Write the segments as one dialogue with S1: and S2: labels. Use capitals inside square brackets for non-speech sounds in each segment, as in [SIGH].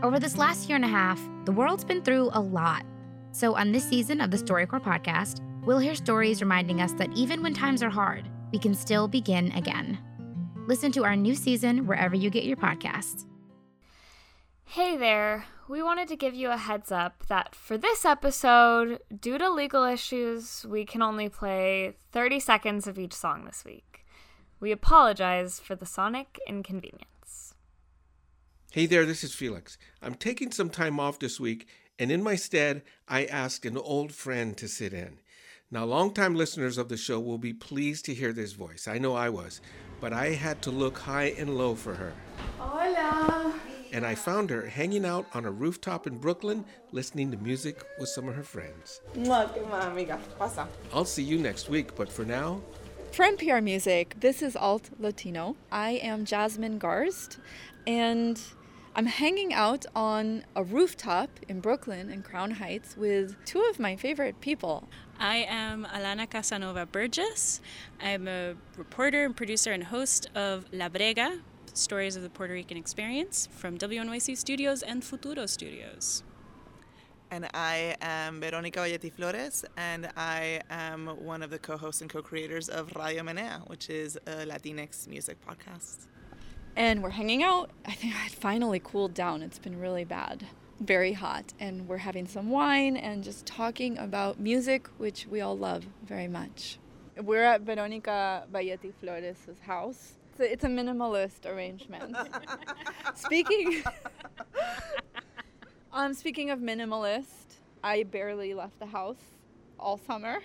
S1: Over this last year and a half, the world's been through a lot. So, on this season of the StoryCorps podcast, we'll hear stories reminding us that even when times are hard, we can still begin again. Listen to our new season wherever you get your podcasts.
S2: Hey there. We wanted to give you a heads up that for this episode, due to legal issues, we can only play 30 seconds of each song this week. We apologize for the sonic inconvenience.
S3: Hey there, this is Felix. I'm taking some time off this week, and in my stead, I asked an old friend to sit in. Now, longtime listeners of the show will be pleased to hear this voice. I know I was, but I had to look high and low for her.
S4: Hola.
S3: And I found her hanging out on a rooftop in Brooklyn, listening to music with some of her friends.
S4: Mua, qué. Pasa.
S3: I'll see you next week, but for now,
S5: For NPR Music, this is Alt Latino. I am Jasmine Garsd, and I'm hanging out on a rooftop in Brooklyn in Crown Heights with two of my favorite people.
S6: I am Alana Casanova Burgess. I'm a reporter and producer and host of La Brega, Stories of the Puerto Rican Experience from WNYC Studios and Futuro Studios.
S4: And I am Veronica Bayetti Flores, and I am one of the co hosts and co creators of Radio Menea, which is a Latinx music podcast.
S5: And we're hanging out. I think it finally cooled down. It's been really bad, very hot. And we're having some wine and just talking about music, which we all love very much. We're at Veronica Bayetti Flores' house. It's a, it's a minimalist arrangement. [LAUGHS] speaking, [LAUGHS] um, speaking of minimalist, I barely left the house all summer.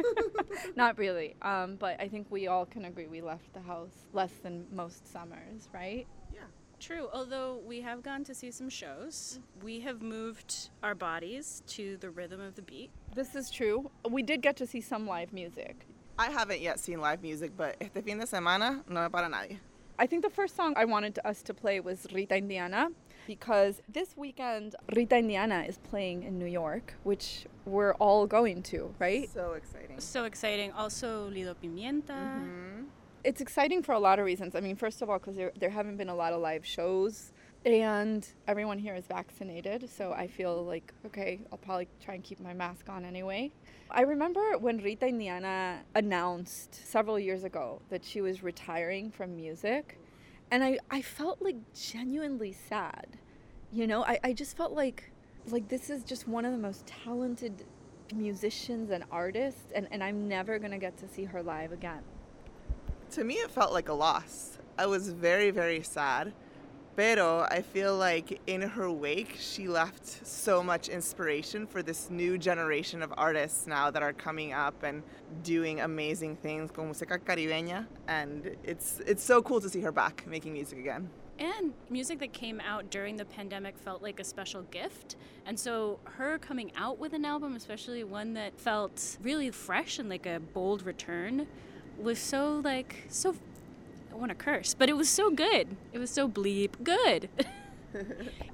S5: [LAUGHS] Not really, um, but I think we all can agree we left the house less than most summers, right? Yeah.
S6: True, although we have gone to see some shows, we have moved our bodies to the rhythm of the beat.
S5: This is true. We did get to see some live music.
S4: I haven't yet seen live music, but este fin de semana no es para nadie.
S5: I think the first song I wanted us to play was Rita Indiana because this weekend Rita Indiana is playing in New York, which we're all going to, right?
S4: So exciting.
S6: So exciting. Also, Lido Pimienta.
S4: Mhm.
S5: It's exciting for a lot of reasons. I mean, first of all, because there, there haven't been a lot of live shows, and everyone here is vaccinated, so I feel like, okay, I'll probably try and keep my mask on anyway. I remember when Rita Indiana announced several years ago that she was retiring from music, and I, I felt like genuinely sad. You know, I, I just felt like like this is just one of the most talented musicians and artists, and, and I'm never gonna get to see her live again.
S4: To me, it felt like a loss. I was very, very sad. Pero I feel like in her wake, she left so much inspiration for this new generation of artists now that are coming up and doing amazing things con música caribeña. And it's it's so cool to see her back making music again.
S6: And music that came out during the pandemic felt like a special gift. And so her coming out with an album, especially one that felt really fresh and like a bold return, was so like so I want to curse, but it was so good. It was so bleep good. [LAUGHS]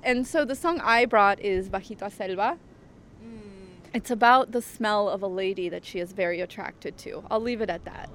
S5: And so the song I brought is Bajito a Selva. Mm. It's about the smell of a lady that she is very attracted to. I'll leave it at that.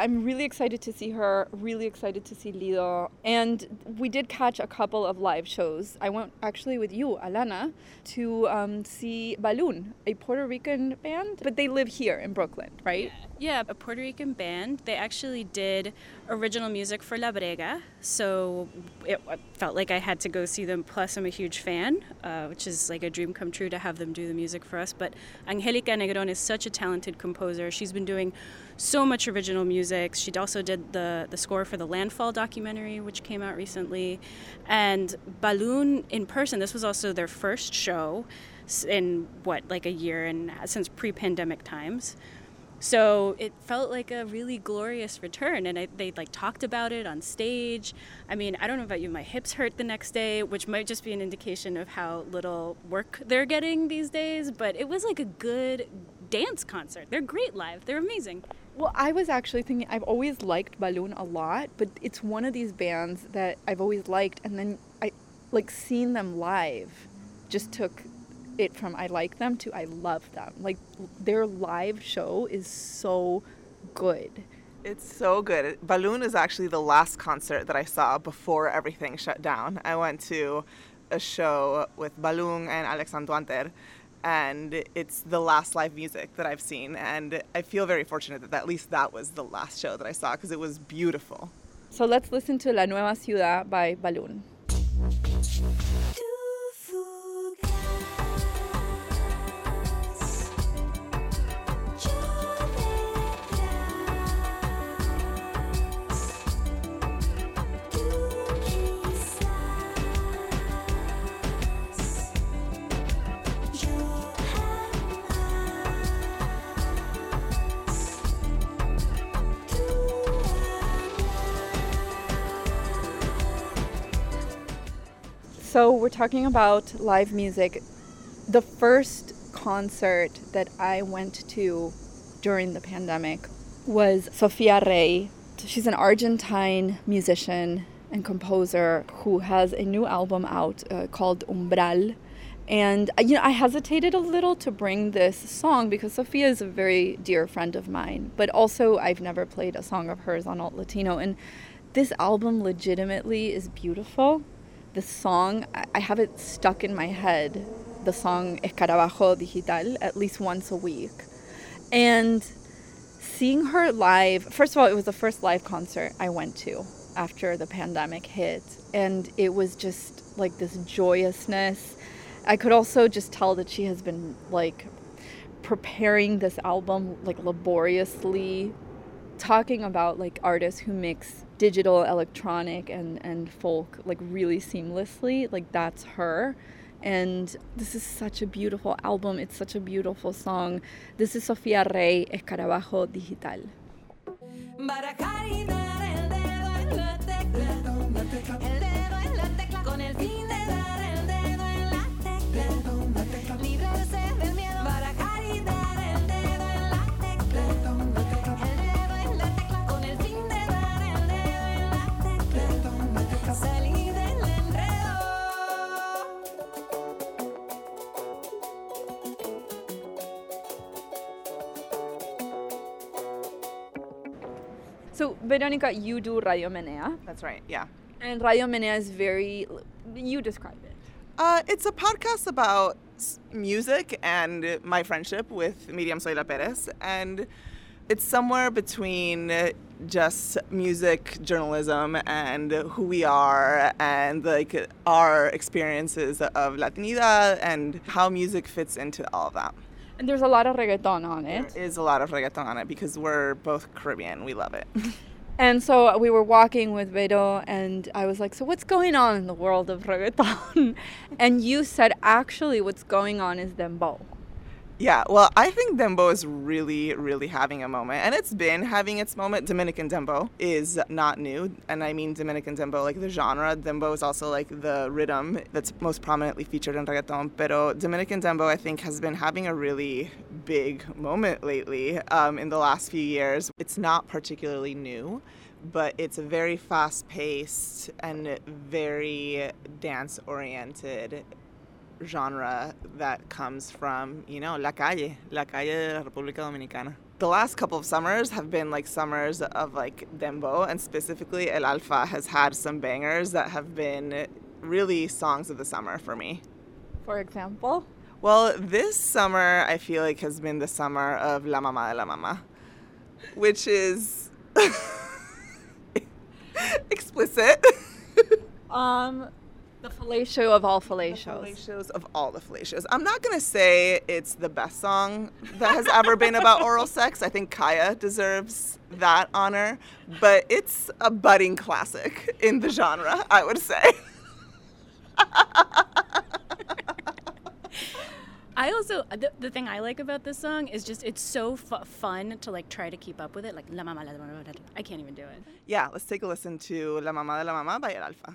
S5: I'm really excited to see her, really excited to see Lido. And we did catch a couple of live shows. I went actually with you, Alana, to um, see Balún, a Puerto Rican band, but they live here in Brooklyn, right?
S6: Yeah, a Puerto Rican band. They actually did original music for La Brega, so it felt like I had to go see them. Plus, I'm a huge fan, uh, which is like a dream come true to have them do the music for us. But Angelica Negron is such a talented composer. She's been doing so much original music. She also did the, the score for the Landfall documentary, which came out recently. And Balún in person, this was also their first show in what, like a year and since pre pandemic times. So it felt like a really glorious return, and I, they like talked about it on stage. I mean, I don't know about you, my hips hurt the next day, which might just be an indication of how little work they're getting these days. But it was like a good dance concert. They're great live. They're amazing.
S5: Well, I was actually thinking I've always liked Balún a lot, but it's one of these bands that I've always liked, and then I like seeing them live just took it from I like them to I love them. Like their live show is so good.
S4: It's so good. Balún is actually the last concert that I saw before everything shut down. I went to a show with Balún and Alexandre Anter, and it's the last live music that I've seen. And I feel very fortunate that at least that was the last show that I saw because it was beautiful.
S5: So let's listen to La Nueva Ciudad by Balún. We're talking about live music. The first concert that I went to during the pandemic was Sofia Rey. She's an Argentine musician and composer who has a new album out uh, called Umbral. And uh, you know, I hesitated a little to bring this song because Sofia is a very dear friend of mine, but also I've never played a song of hers on Alt Latino and this album legitimately is beautiful the song, I have it stuck in my head, the song Escarabajo Digital, at least once a week. And seeing her live, first of all, it was the first live concert I went to after the pandemic hit. And it was just like this joyousness. I could also just tell that she has been like preparing this album like laboriously, talking about like artists who mix digital, electronic, and, and folk like really seamlessly. Like that's her. And this is such a beautiful album. It's such a beautiful song. This is Sofia Rey, Escarabajo Digital. Veronica, you do Radio Menea.
S4: That's right, yeah.
S5: And Radio Menea is very, you describe it.
S4: Uh, it's a podcast about music and my friendship with Miriam Zoila Perez. And it's somewhere between just music journalism and who we are and like our experiences of Latinidad and how music fits into all of that.
S5: And there's a lot of reggaeton on it.
S4: There is a lot of reggaeton on it because we're both Caribbean. We love it. [LAUGHS]
S5: and so we were walking with Vero, and I was like, So, what's going on in the world of reggaeton? [LAUGHS] and you said, Actually, what's going on is dembow.
S4: Yeah, well, I think Dembow is really, really having a moment, and it's been having its moment. Dominican Dembow is not new, and I mean Dominican Dembow, like the genre. Dembow is also like the rhythm that's most prominently featured in reggaeton. Pero Dominican Dembow, I think, has been having a really big moment lately um, in the last few years. It's not particularly new but it's a very fast paced and very dance oriented genre that comes from, you know, la calle, la calle de la República Dominicana. The last couple of summers have been like summers of like dembo, and specifically El Alfa has had some bangers that have been really songs of the summer for me.
S5: For example?
S4: Well, this summer I feel like has been the summer of La Mama de la Mama, which is [LAUGHS] explicit.
S5: um, the fellatio of all fellatios.
S4: The fellatios of all the fellatios. I'm not gonna say it's the best song that has ever been about oral [LAUGHS] sex. I think Kaya deserves that honor, but it's a budding classic in the genre. I would say.
S5: I [LAUGHS]
S6: I also the, the thing I like about this song is just it's so fu- fun to like try to keep up with it. Like la mama la mama. la- I can't even do it.
S4: Yeah, let's take a listen to La Mamá de la Mamá by El Alfa.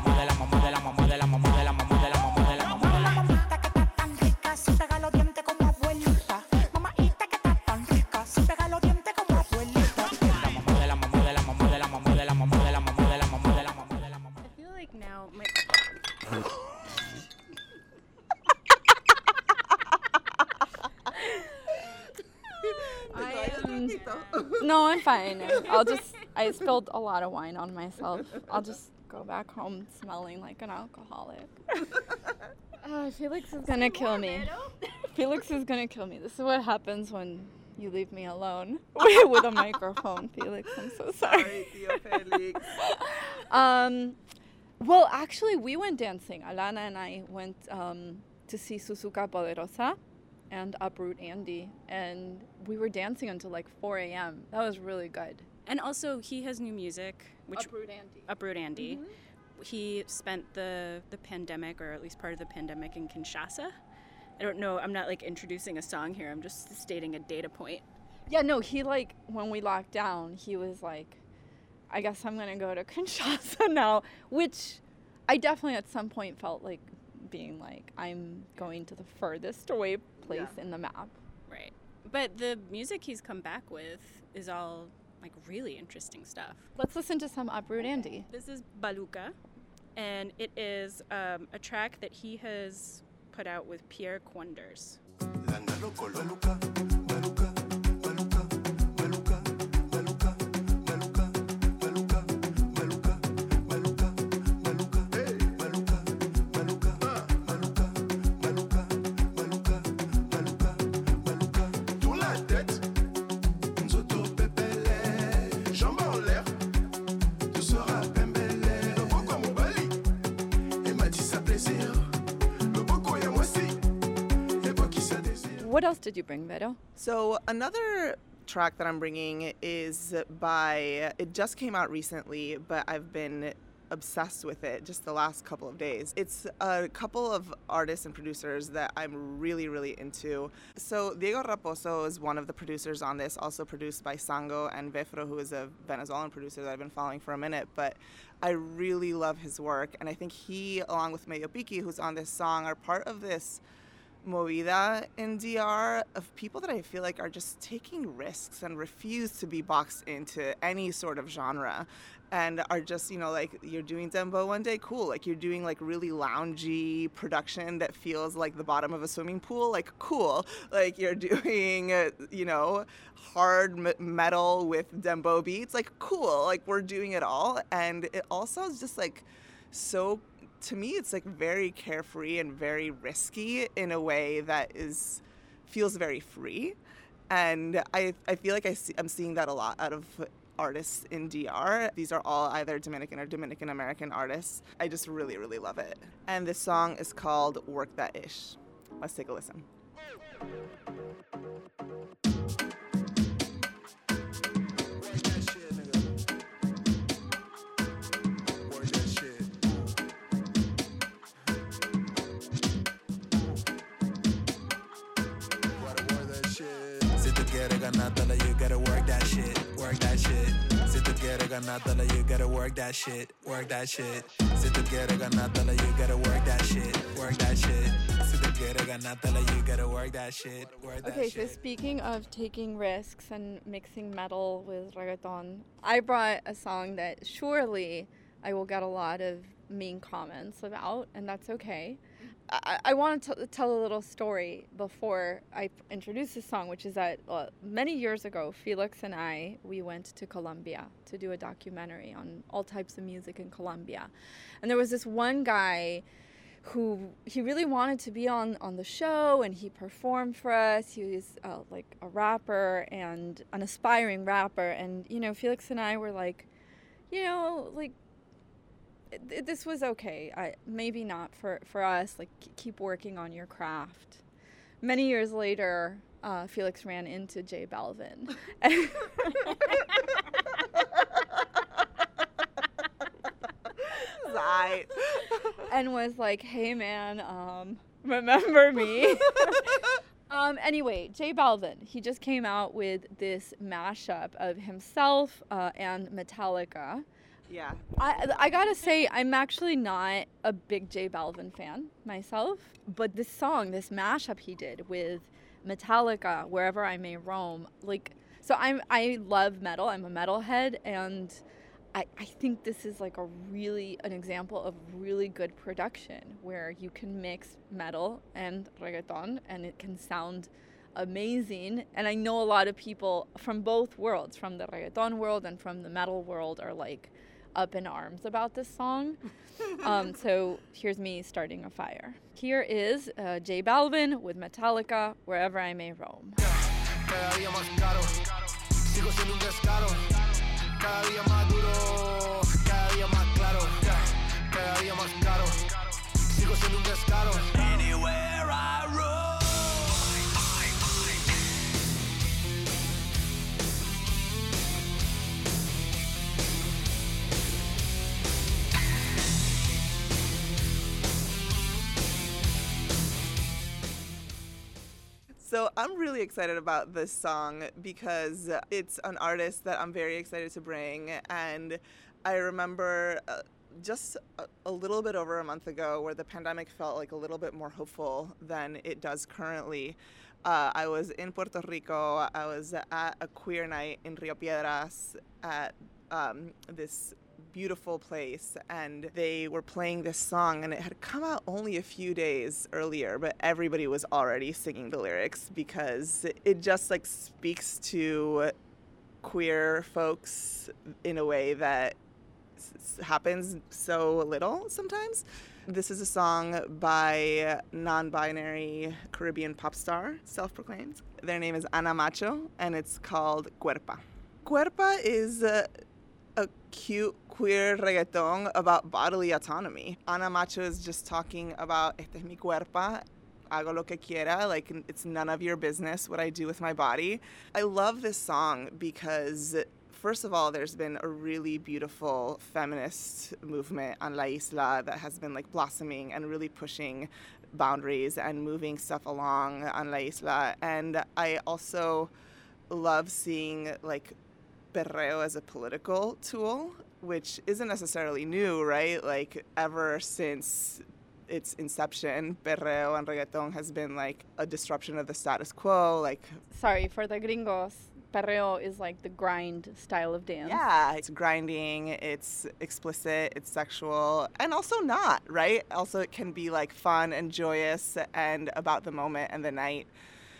S5: no, I'm fine. I'll just, I spilled a lot of wine on myself. I'll just go back home smelling like an alcoholic. Oh, [LAUGHS] Felix is gonna kill me. [LAUGHS] Felix is gonna kill me. This is what happens when you leave me alone [LAUGHS] with a microphone, Felix. I'm so sorry.
S4: Tío Félix.
S5: Um, well, actually, we went dancing. Alana and I went um, to see Suzuka Poderosa and Uproot Andy, and we were dancing until like 4 a.m. That was really good.
S6: and also he has new music, which
S5: Uproot Andy.
S6: Uproot Andy. Mm-hmm. He spent the the pandemic, or at least part of the pandemic, in Kinshasa. I don't know. I'm not like introducing a song here. I'm just stating a data point.
S5: Yeah, no, he like when we locked down, he was like, I guess I'm gonna go to [LAUGHS] Kinshasa now, which I definitely at some point felt like being like, I'm going to the furthest away place in the map.
S6: Right. But the music he's come back with is all like really interesting stuff.
S5: Let's listen to some Uproot Andy.
S6: This is Baluka, and it is um, a track that he has put out with Pierre
S7: Kwenders.
S5: What else did you bring, Beto?
S4: So another track that I'm bringing is by it just came out recently, but I've been obsessed with it just the last couple of days. It's a couple of artists and producers that I'm really really into. So Diego Raposo is one of the producers on this, also produced by Sango and Vefro who is a Venezuelan producer that I've been following for a minute, but I really love his work and I think he along with Medio Piki who's on this song are part of this movida in DR of people that I feel like are just taking risks and refuse to be boxed into any sort of genre and are just, you know, like you're doing Dembow one day, cool. Like you're doing like really loungy production that feels like the bottom of a swimming pool, like cool. Like you're [LAUGHS] doing, you know, hard m- metal with Dembow beats, like cool. Like we're doing it all. And it all sounds just like so to me it's like very carefree and very risky in a way that is feels very free. And i, I feel like I see, i'm seeing that a lot out of artists in dr these are all either dominican or dominican american artists. I just really really love it. And this song is called work that ish. Let's take a listen
S8: ganártela, you gotta work that shit, work that shit. Si tú quieres ganártela, you gotta work that shit, work that shit. Si tú quieres ganártela, you gotta work that shit, work that
S5: Okay, so speaking of taking risks and mixing metal with reggaeton, I brought a song that surely I will get a lot of mean comments about, and that's okay. I, I want to tell a little story before I introduce this song, which is that uh, many years ago, Felix and I we went to Colombia to do a documentary on all types of music in Colombia, and there was this one guy who he really wanted to be on on the show and he performed for us. He was uh, like a rapper and an aspiring rapper. And you know felix and i were like you know like this was okay I, maybe not for for us like keep working on your craft many years later, uh, Felix ran into J Balvin. [LAUGHS] And was like, "Hey man, um, remember me?" [LAUGHS] um, anyway, J Balvin, he just came out with this mashup of himself uh, and Metallica.
S4: Yeah.
S5: I I gotta say, I'm actually not a big J Balvin fan myself, but this song, this mashup he did with Metallica, "Wherever I May Roam," like, so I'm I love metal. I'm a metalhead, and I, I think this is like a really an example of really good production where you can mix metal and reggaeton and it can sound amazing and i know a lot of people from both worlds from the reggaeton world and from the metal world are like up in arms about this song. [LAUGHS] Um, so here's me starting a fire. Here is uh, j balvin with metallica wherever i may roam.
S8: Cada
S4: So I'm really excited about this song because it's an artist that I'm very excited to bring. And I remember uh, just a, a little bit over a month ago where the pandemic felt like a little bit more hopeful than it does currently. Uh, I was in Puerto Rico. I was at a queer night in Rio Piedras at um, this beautiful place and they were playing this song and it had come out only a few days earlier but everybody was already singing the lyrics because it just like speaks to queer folks in a way that happens so little sometimes. This is a song by non-binary caribbean pop star self-proclaimed. Their name is ana macho and it's called cuerpa. Cuerpa is uh, a cute queer reggaeton about bodily autonomy. Ana Macho is just talking about esta es mi cuerpa, hago lo que quiera, like it's none of your business what I do with my body. I love this song because first of all there's been a really beautiful feminist movement on La Isla that has been like blossoming and really pushing boundaries and moving stuff along on La Isla and I also love seeing like perreo as a political tool, which isn't necessarily new, right? Like ever since its inception, perreo and reggaeton has been like a disruption of the status quo. Like,
S5: sorry for the gringos perreo is like the grind style of dance
S4: yeah, it's grinding, it's explicit, it's sexual, and also not, right? Also, it can be like fun and joyous and about the moment and the night.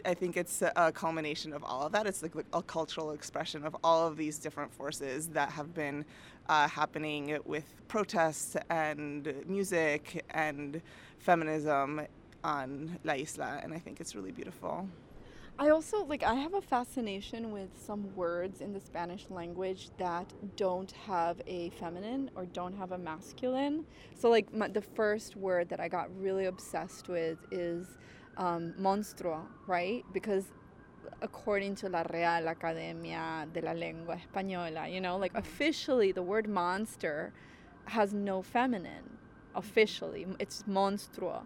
S4: I think it's a culmination of all of that. It's like a cultural expression of all of these different forces that have been uh, happening with protests and music and feminism on La Isla, and I think it's really beautiful.
S5: I also like I have a fascination with some words in the Spanish language that don't have a feminine or don't have a masculine. So like my, the first word that I got really obsessed with is um, monstruo, right? Because according to la Real Academia de la Lengua Española, you know, like officially the word monster has no feminine. Officially, it's monstruo.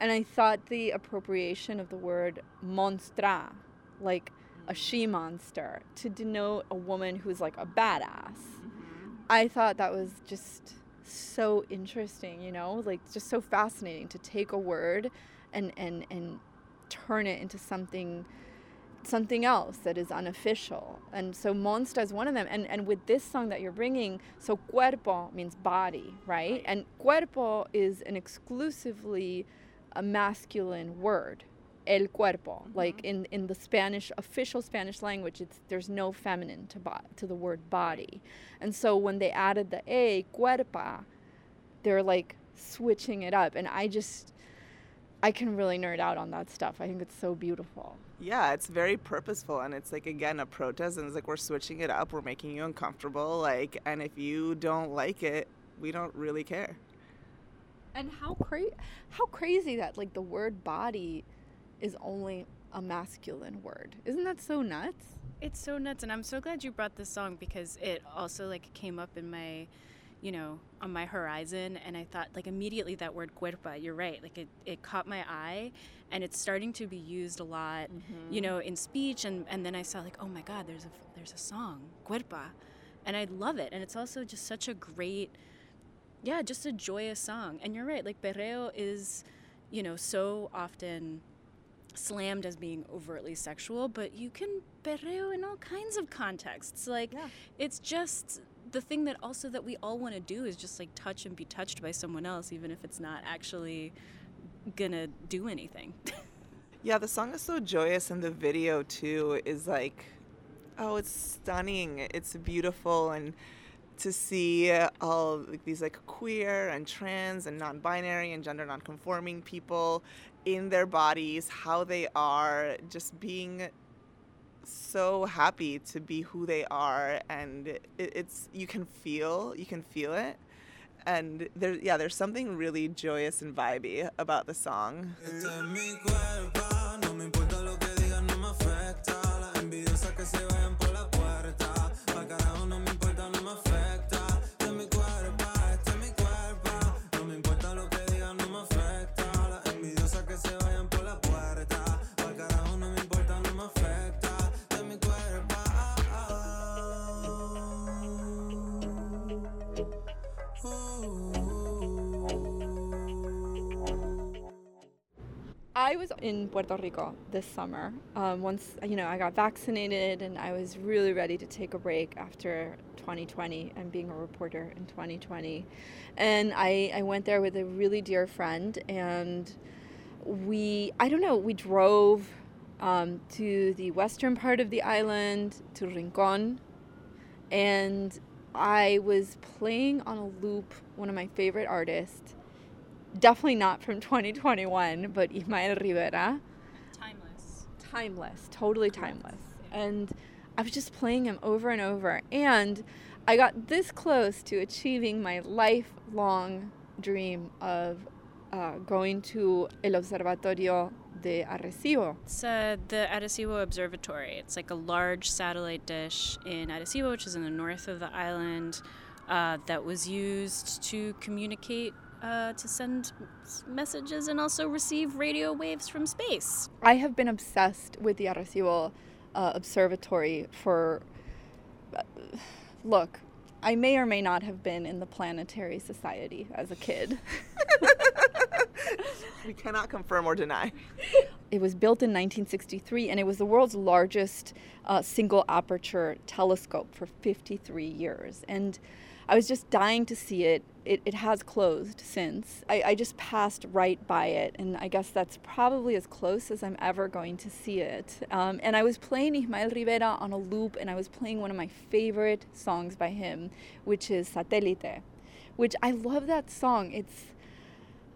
S5: And I thought the appropriation of the word monstra, like a she monster, to denote a woman who's like a badass. I thought that was just so interesting, you know, like just so fascinating to take a word and and and turn it into something something else that is unofficial. And so Monsta is one of them. And and with this song that you're bringing, so cuerpo means body, right? And cuerpo is an exclusively a masculine word. El cuerpo, mm-hmm. like in, in the Spanish official Spanish language, it's there's no feminine to bo- to the word body, and so when they added the a cuerpa, they're like switching it up, and I just I can really nerd out on that stuff. I think it's so beautiful.
S4: Yeah, it's very purposeful and it's like again a protest and it's like we're switching it up, we're making you uncomfortable, like and if you don't like it, we don't really care.
S5: And how cra- how crazy that like the word body is only a masculine word. Isn't that so nuts?
S6: It's so nuts, and I'm so glad you brought this song because it also like came up in my, you know, on my horizon, and I thought like immediately that word cuerpa. You're right, like it it caught my eye, and it's starting to be used a lot, you mm-hmm. know, in speech, and and then I saw like, oh my God, there's a there's a song cuerpa, and I love it, and it's also just such a great, yeah, just a joyous song. And you're right, like perreo is, you know, so often slammed as being overtly sexual, but you can perreo in all kinds of contexts. Like it's just the thing that also that we all want to do is just like touch and be touched by someone else, even if it's not actually gonna do anything. [LAUGHS]
S4: Yeah, the song is so joyous, and the video too is like, oh, it's stunning. It's beautiful, and to see all these like queer and trans and non-binary and gender non-conforming people in their bodies, how they are, just being so happy to be who they are, and it, it's you can feel you can feel it. And there, yeah, there's something really joyous and vibey about the song.
S5: I was in Puerto Rico this summer. Um, once you know, I got vaccinated, and I was really ready to take a break after 2020 and being a reporter in 2020. And I, I went there with a really dear friend, and we I don't know we drove um, to the western part of the island to Rincon, and I was playing on a loop one of my favorite artists definitely not from 2021, but Ismael Rivera.
S6: Timeless.
S5: Timeless, totally timeless. And I was just playing him over and over. And I got this close to achieving my lifelong dream of uh, going to El Observatorio de Arecibo.
S6: It's uh, the Arecibo Observatory. It's like a large satellite dish in Arecibo, which is in the north of the island, uh, that was used to communicate, uh, to send messages and also receive radio waves from space.
S5: I have been obsessed with the Arecibo uh, Observatory for. uh, look, I may or may not have been in the Planetary Society as a kid. [LAUGHS]
S4: We cannot confirm or deny.
S5: It was built in 1963 and it was the world's largest uh, single aperture telescope for 53 years. And I was just dying to see it. It, it has closed since. I, I just passed right by it, and I guess that's probably as close as I'm ever going to see it. Um, and I was playing Ismael Rivera on a loop, and I was playing one of my favorite songs by him, which is Satélite, which I love that song. It's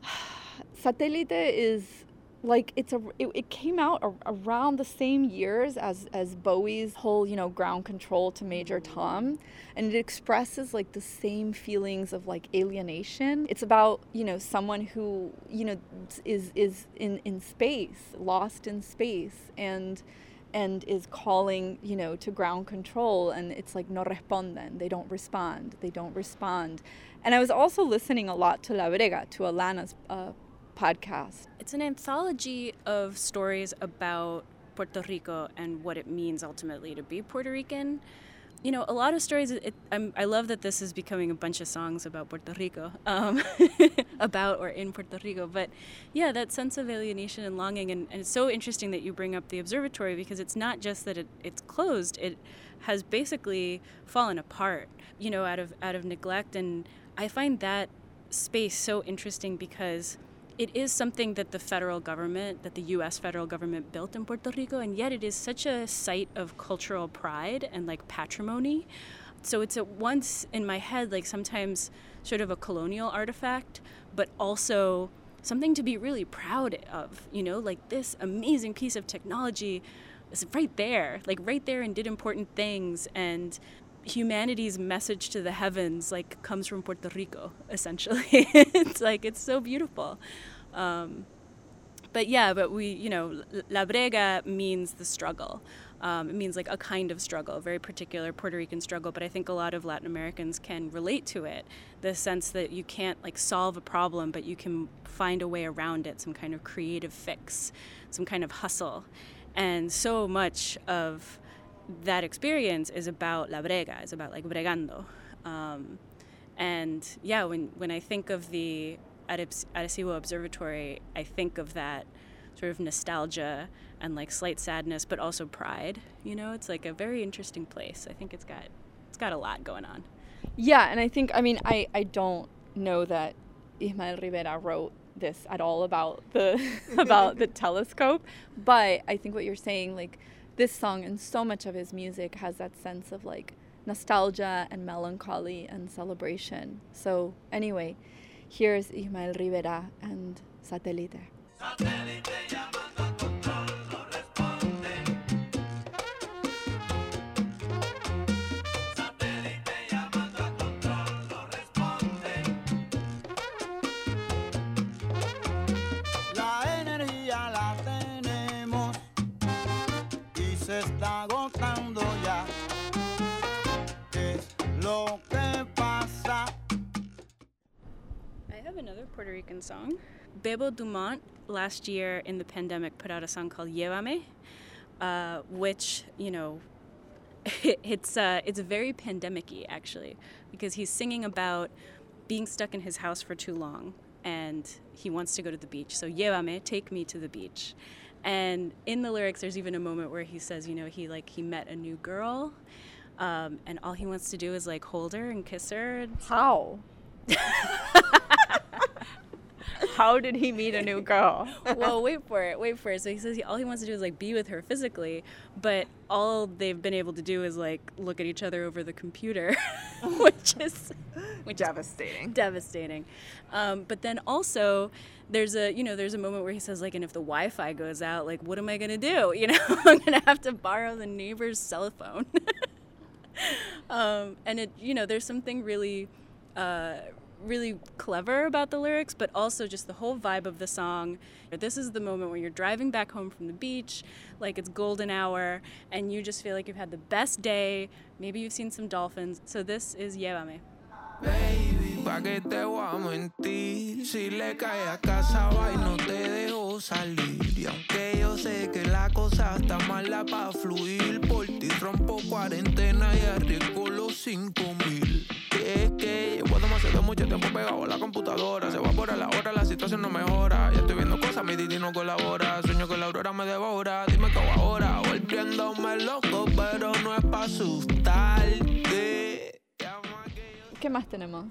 S5: [SIGHS] Satélite is like it's a it, it came out a, around the same years as as Bowie's whole you know ground control to Major Tom. And it expresses like the same feelings of like alienation. It's about you know someone who you know is is in in space lost in space and and is calling you know to ground control. And it's like no responden. They don't respond. They don't respond. And i was also listening a lot to la brega to alana's uh, podcast
S6: It's an anthology of stories about Puerto Rico and what it means ultimately to be Puerto Rican. You know, a lot of stories. It, I love that this is becoming a bunch of songs about Puerto Rico, um, [LAUGHS] about or in Puerto Rico. But yeah, that sense of alienation and longing, and, and it's so interesting that you bring up the observatory because it's not just that it, it's closed; it has basically fallen apart. You know, out of out of neglect, and I find that space so interesting because it is something that the federal government, that the U.S. federal government built in Puerto Rico, and yet it is such a site of cultural pride and like patrimony. So it's at once in my head like sometimes sort of a colonial artifact, but also something to be really proud of. You know, like this amazing piece of technology is right there, like right there, and did important things and humanity's message to the heavens like comes from Puerto Rico [LAUGHS] essentially it's like it's so beautiful um, but yeah, but we, you know, La Brega means the struggle. Um, it means like a kind of struggle, a very particular Puerto Rican struggle. But I think a lot of Latin Americans can relate to it. The sense that you can't like solve a problem, but you can find a way around it, some kind of creative fix, some kind of hustle. And so much of that experience is about la brega, is about like bregando. Um, and yeah, when, when I think of the Arecibo Observatory, I think of that sort of nostalgia and like slight sadness, but also pride. You know, it's like a very interesting place. I think it's got it's got a lot going on.
S5: Yeah, and I think I mean I I don't know that Ismael Rivera wrote this at all about the [LAUGHS] about the [LAUGHS] telescope, but I think what you're saying like this song and so much of his music has that sense of like nostalgia and melancholy and celebration. So anyway, here's Ismael Rivera and Satélite.
S9: La está agotando ya. ¿Qué lo que pasa?
S6: I have another Puerto Rican song. Bebo Dumont last year in the pandemic put out a song called Llévame, uh, which you know, [LAUGHS] it's uh, it's very pandemic-y actually because he's singing about being stuck in his house for too long and he wants to go to the beach. So Llévame, take me to the beach. And in the lyrics, there's even a moment where he says, you know, he like he met a new girl, um, and all he wants to do is like hold her and kiss her.
S5: How? [LAUGHS] How did he meet a new girl? [LAUGHS]
S6: well, wait for it, wait for it. So he says he, all he wants to do is like be with her physically, but all they've been able to do is like look at each other over the computer, [LAUGHS] which is which
S4: Devastating.
S6: is devastating. Um, but then also there's a you know there's a moment where he says like, and if the Wi-Fi goes out, like what am I gonna do? [LAUGHS] You know, I'm gonna have to borrow the neighbor's cell phone. um, and it you know there's something really. Uh, really clever about the lyrics, but also just the whole vibe of the song. This is the moment when you're driving back home from the beach, like it's golden hour, and you just feel like you've had the best day. Maybe you've seen some dolphins. So this is Llévame.
S8: Pa' que te voy a mentir. Si le cae a casa y no te dejo salir. Y aunque yo sé que la cosa está mala pa' fluir, por ti rompo cuarentena y arriesgo los cinco mil. Que es que llevo demasiado mucho tiempo pegado a la computadora. Se va por la hora, la situación no mejora. Ya estoy viendo cosas, mi Didi no colabora. Sueño que la aurora me devora. Dime qué hago ahora. Volviéndome loco, pero no es pa' asustarte. Llama que yo
S5: ¿Qué más tenemos?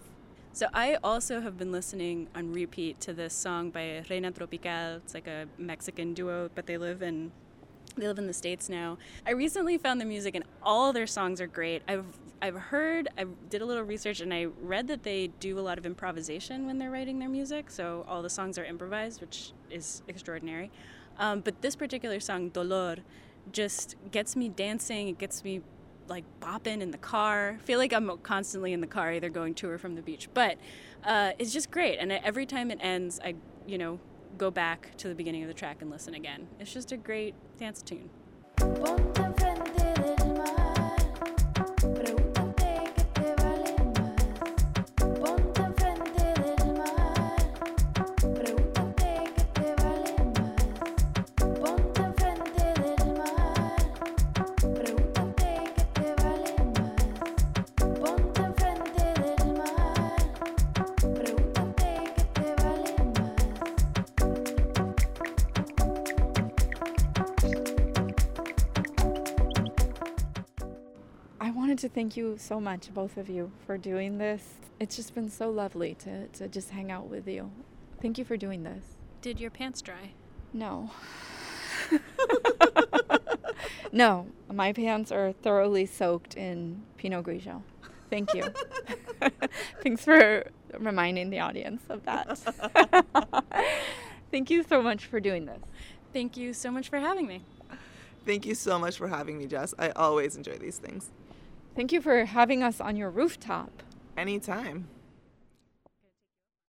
S6: So I also have been listening on repeat to this song by Reina Tropical. It's like a Mexican duo, but they live in they live in the states now. I recently found the music and all their songs are great. I've I've heard I did a little research and I read that they do a lot of improvisation when they're writing their music. So all the songs are improvised, which is extraordinary. Um, but this particular song, Dolor, just gets me dancing. It gets me like bopping in the car. feel like I'm constantly in the car, either going to or from the beach. But uh, it's just great. And every time it ends, I, you know, go back to the beginning of the track and listen again. It's just a great dance tune.
S5: Wanted to thank you so much, both of you, for doing this. It's just been so lovely to, to just hang out with you. Thank you for doing this.
S6: Did your pants dry?
S5: No. [LAUGHS] no, my pants are thoroughly soaked in Pinot Grigio. Thank you. [LAUGHS] Thanks for reminding the audience of that. [LAUGHS] Thank you so much for doing this.
S6: Thank you so much for having me.
S4: Thank you so much for having me, Jess. I always enjoy these things.
S5: Thank you for having us on your rooftop.
S4: Anytime.